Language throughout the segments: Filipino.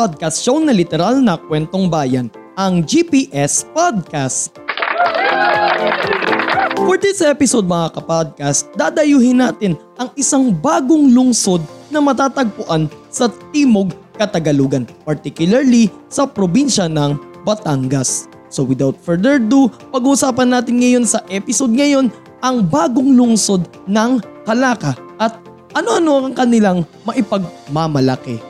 podcast show na literal na kwentong bayan, ang GPS Podcast. For this episode mga kapodcast, dadayuhin natin ang isang bagong lungsod na matatagpuan sa Timog, Katagalugan, particularly sa probinsya ng Batangas. So without further ado, pag-uusapan natin ngayon sa episode ngayon ang bagong lungsod ng Kalaka at ano-ano ang kanilang maipagmamalaki.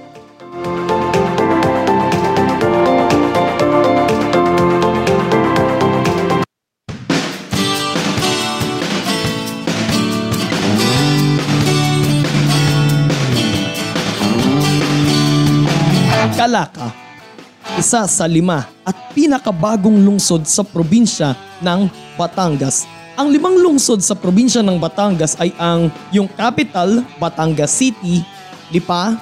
Isa sa lima at pinakabagong lungsod sa probinsya ng Batangas. Ang limang lungsod sa probinsya ng Batangas ay ang yung capital, Batangas City, Lipa,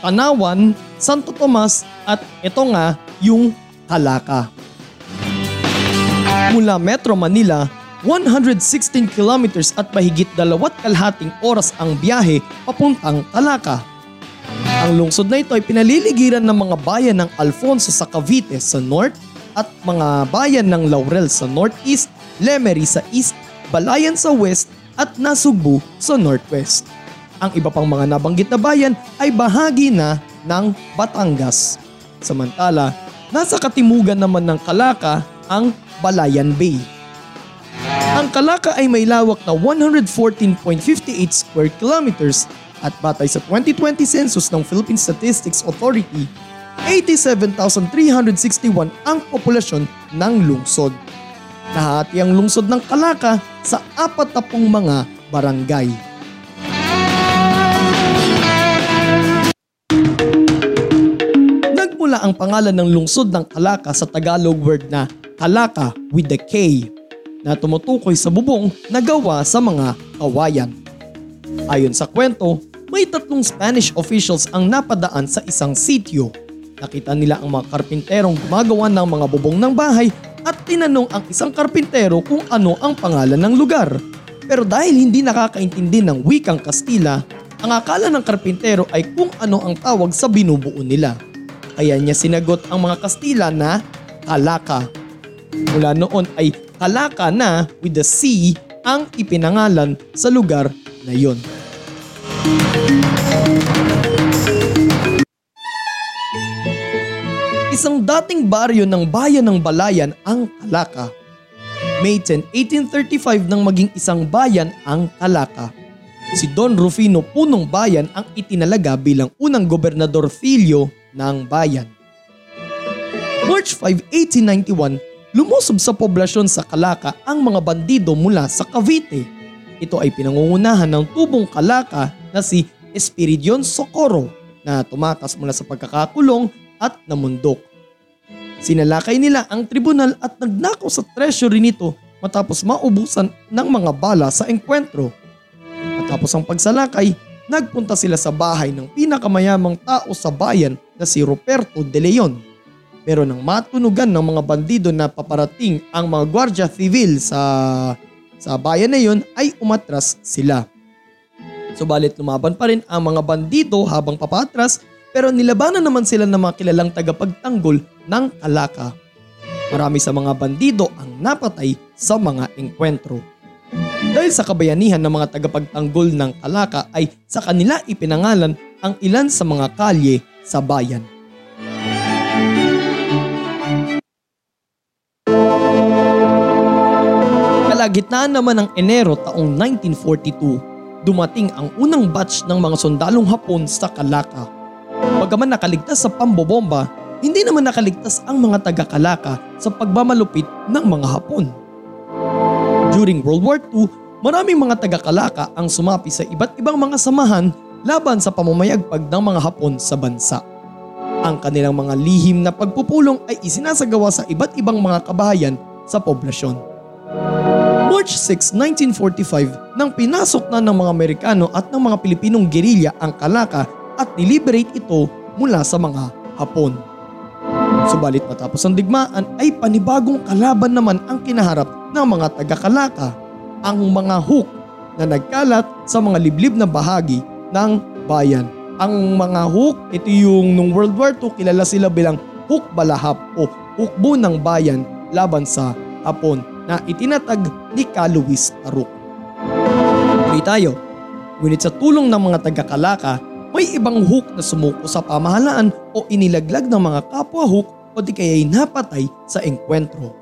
Tanawan, Santo Tomas at ito nga yung Kalaka. Mula Metro Manila, 116 kilometers at mahigit dalawat kalhating oras ang biyahe papuntang Kalaka. Ang lungsod na ito ay pinaliligiran ng mga bayan ng Alfonso sa Cavite sa north at mga bayan ng Laurel sa northeast, Lemery sa east, Balayan sa west at Nasugbu sa northwest. Ang iba pang mga nabanggit na bayan ay bahagi na ng Batangas. Samantala, nasa katimugan naman ng Kalaka ang Balayan Bay. Ang Kalaka ay may lawak na 114.58 square kilometers at batay sa 2020 census ng Philippine Statistics Authority, 87,361 ang populasyon ng lungsod. Nahati ang lungsod ng Kalaka sa apat na pong mga barangay. Nagmula ang pangalan ng lungsod ng Kalaka sa Tagalog word na Kalaka with the K na tumutukoy sa bubong na gawa sa mga kawayan. Ayon sa kwento, may tatlong Spanish officials ang napadaan sa isang sityo. Nakita nila ang mga karpinterong gumagawa ng mga bubong ng bahay at tinanong ang isang karpintero kung ano ang pangalan ng lugar. Pero dahil hindi nakakaintindi ng wikang Kastila, ang akala ng karpintero ay kung ano ang tawag sa binubuo nila. Kaya niya sinagot ang mga Kastila na Kalaka. Mula noon ay Kalaka na with the C ang ipinangalan sa lugar na yon. Isang dating baryo ng bayan ng Balayan ang Kalaka. May 10, 1835 nang maging isang bayan ang Kalaka. Si Don Rufino Punong Bayan ang itinalaga bilang unang gobernador filio ng bayan. March 5, 1891, lumusob sa poblasyon sa Kalaka ang mga bandido mula sa Cavite. Ito ay pinangungunahan ng tubong Kalaka na si Espiridion Socorro na tumakas mula sa pagkakakulong at namundok. Sinalakay nila ang tribunal at nagnakaw sa treasury nito matapos maubusan ng mga bala sa engkwentro. Matapos ang pagsalakay, nagpunta sila sa bahay ng pinakamayamang tao sa bayan na si Roberto de Leon. Pero nang matunugan ng mga bandido na paparating ang mga gwardya civil sa sa bayan na yon ay umatras sila. Subalit lumaban pa rin ang mga bandido habang papatras pero nilabanan naman sila ng mga kilalang tagapagtanggol ng Kalaka. Marami sa mga bandido ang napatay sa mga engkwentro. Dahil sa kabayanihan ng mga tagapagtanggol ng Kalaka ay sa kanila ipinangalan ang ilan sa mga kalye sa bayan. Kalagitnaan naman ng Enero taong 1942, dumating ang unang batch ng mga sundalong Hapon sa Kalaka. Bagaman nakaligtas sa pambobomba, hindi naman nakaligtas ang mga taga-Kalaka sa pagmamalupit ng mga Hapon. During World War II, maraming mga taga-Kalaka ang sumapi sa iba't ibang mga samahan laban sa pamamayagpag ng mga Hapon sa bansa. Ang kanilang mga lihim na pagpupulong ay isinasagawa sa iba't ibang mga kabahayan sa poblasyon. March 6, 1945 nang pinasok na ng mga Amerikano at ng mga Pilipinong gerilya ang Kalaka at niliberate ito mula sa mga Hapon. Subalit matapos ang digmaan ay panibagong kalaban naman ang kinaharap ng mga taga-Kalaka, ang mga Hook na nagkalat sa mga liblib na bahagi ng bayan. Ang mga Hook, ito yung nung World War II kilala sila bilang Hook Balahap o Hukbo ng Bayan laban sa Hapon na itinatag ni Kaluis Taruk. Tuloy tayo. Ngunit sa tulong ng mga taga-Kalaka, may ibang hook na sumuko sa pamahalaan o inilaglag ng mga kapwa hook o di kaya'y napatay sa engkwentro.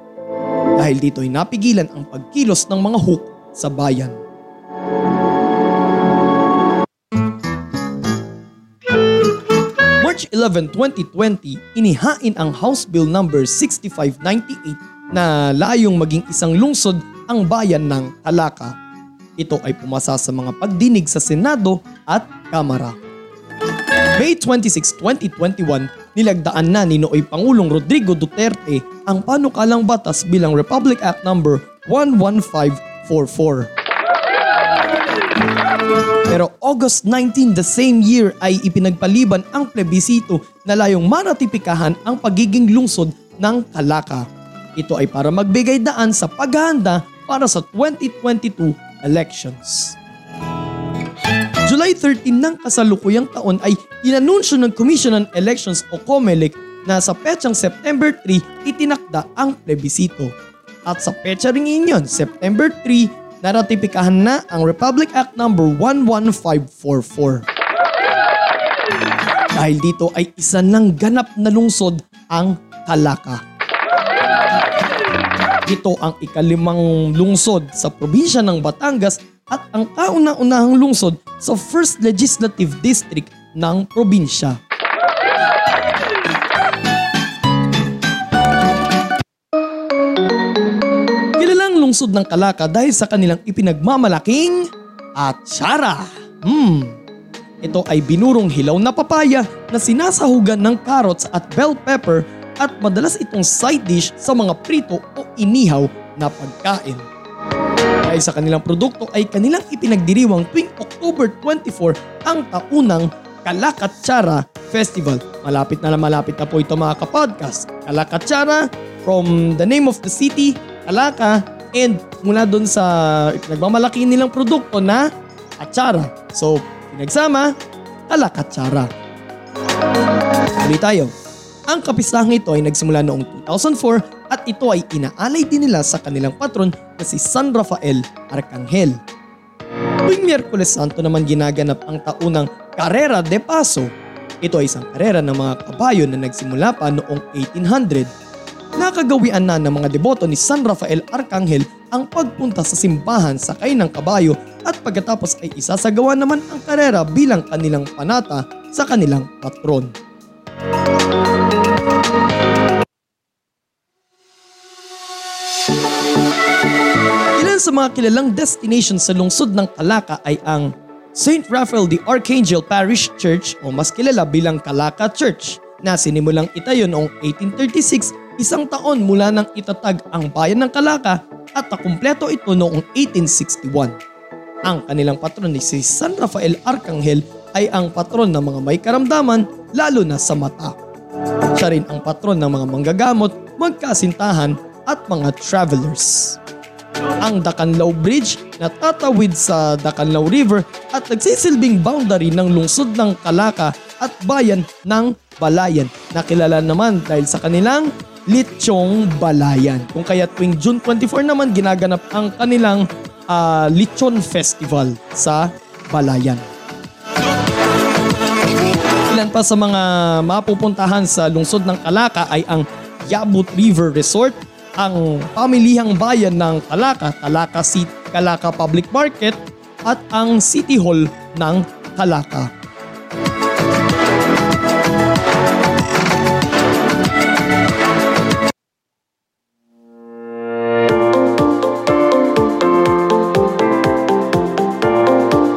Dahil dito ay napigilan ang pagkilos ng mga hook sa bayan. March 11, 2020, inihain ang House Bill No. 6598 na layong maging isang lungsod ang bayan ng Kalaka. Ito ay pumasa sa mga pagdinig sa Senado at Kamara. May 26, 2021, nilagdaan na ni Nooy Pangulong Rodrigo Duterte ang panukalang batas bilang Republic Act No. 11544. Pero August 19 the same year ay ipinagpaliban ang plebisito na layong maratipikahan ang pagiging lungsod ng Kalaka. Ito ay para magbigay daan sa paghahanda para sa 2022 elections. July 13 ng kasalukuyang taon ay inanunsyo ng Commission on Elections o COMELEC na sa petsang September 3 itinakda ang plebisito. At sa petsa ring inyon, September 3, naratipikahan na ang Republic Act No. 11544. Dahil dito ay isa ng ganap na lungsod ang Kalaka. Ito ang ikalimang lungsod sa probinsya ng Batangas at ang kauna-unahang lungsod sa 1st Legislative District ng probinsya. Kilalang lungsod ng Kalaka dahil sa kanilang ipinagmamalaking atsara. Hmm. Ito ay binurong hilaw na papaya na sinasahugan ng carrots at bell pepper at madalas itong side dish sa mga prito o inihaw na pagkain. Dahil sa kanilang produkto ay kanilang ipinagdiriwang tuwing October 24 ang taunang Kalakatsara Festival. Malapit na malapit na po ito mga kapodcast. Kalakatsara from the name of the city, Kalaka, and mula doon sa nagmamalaki nilang produkto na atsara. So, pinagsama, Kalakatsara. Tuloy tayo. Ang kapistahan ito ay nagsimula noong 2004 at ito ay inaalay din nila sa kanilang patron na si San Rafael Arcangel. Tuwing Miyerkules Santo naman ginaganap ang taunang Carrera de Paso. Ito ay isang karera ng mga kabayo na nagsimula pa noong 1800. Nakagawian na ng mga deboto ni San Rafael Arcangel ang pagpunta sa simbahan sakay ng kabayo at pagkatapos ay isasagawa naman ang karera bilang kanilang panata sa kanilang patron. Ilan sa mga kilalang destinations sa lungsod ng Kalaka ay ang St. Raphael the Archangel Parish Church o mas kilala bilang Kalaka Church na sinimulang itayo noong 1836 isang taon mula nang itatag ang bayan ng Kalaka at nakumpleto ito noong 1861. Ang kanilang patron ni si San Rafael Arcangel ay ang patron ng mga may karamdaman lalo na sa mata. Siya rin ang patron ng mga manggagamot, magkasintahan at mga travelers. Ang Dacanlao Bridge na tatawid sa Dacanlao River at nagsisilbing boundary ng lungsod ng Kalaka at bayan ng Balayan na kilala naman dahil sa kanilang Litchong Balayan. Kung kaya tuwing June 24 naman ginaganap ang kanilang uh, Lichon Festival sa Balayan. Ilan pa sa mga mapupuntahan sa lungsod ng Kalaka ay ang Yabut River Resort, ang pamilihang bayan ng Kalaka, Kalaka City, Kalaka Public Market at ang City Hall ng Kalaka.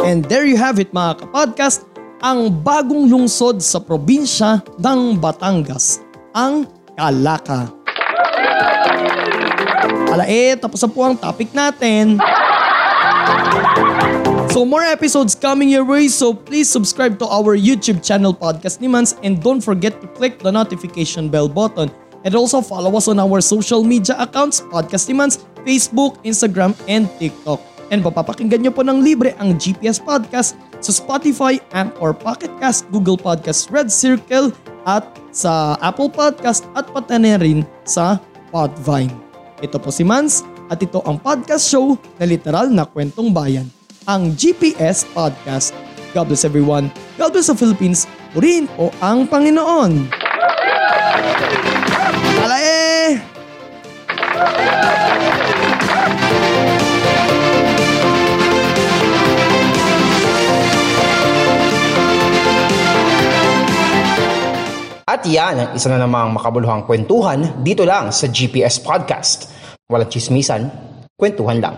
And there you have it mga kapodcast, ang bagong lungsod sa probinsya ng Batangas, ang Calaca. Ala eh, tapos na po ang topic natin. So more episodes coming your way so please subscribe to our YouTube channel Podcast ni Mans and don't forget to click the notification bell button and also follow us on our social media accounts Podcast ni Mans, Facebook, Instagram, and TikTok. And papapakinggan nyo po ng libre ang GPS Podcast sa Spotify, Anchor, Pocket Cast, Google Podcast, Red Circle at sa Apple Podcast at pati na rin sa Podvine. Ito po si Mans at ito ang podcast show na literal na kwentong bayan ang GPS Podcast. God bless everyone. God bless the Philippines. Purihin po ang Panginoon. Alae! At yan ang isa na namang makabuluhang kwentuhan dito lang sa GPS Podcast. Walang chismisan, kwentuhan lang.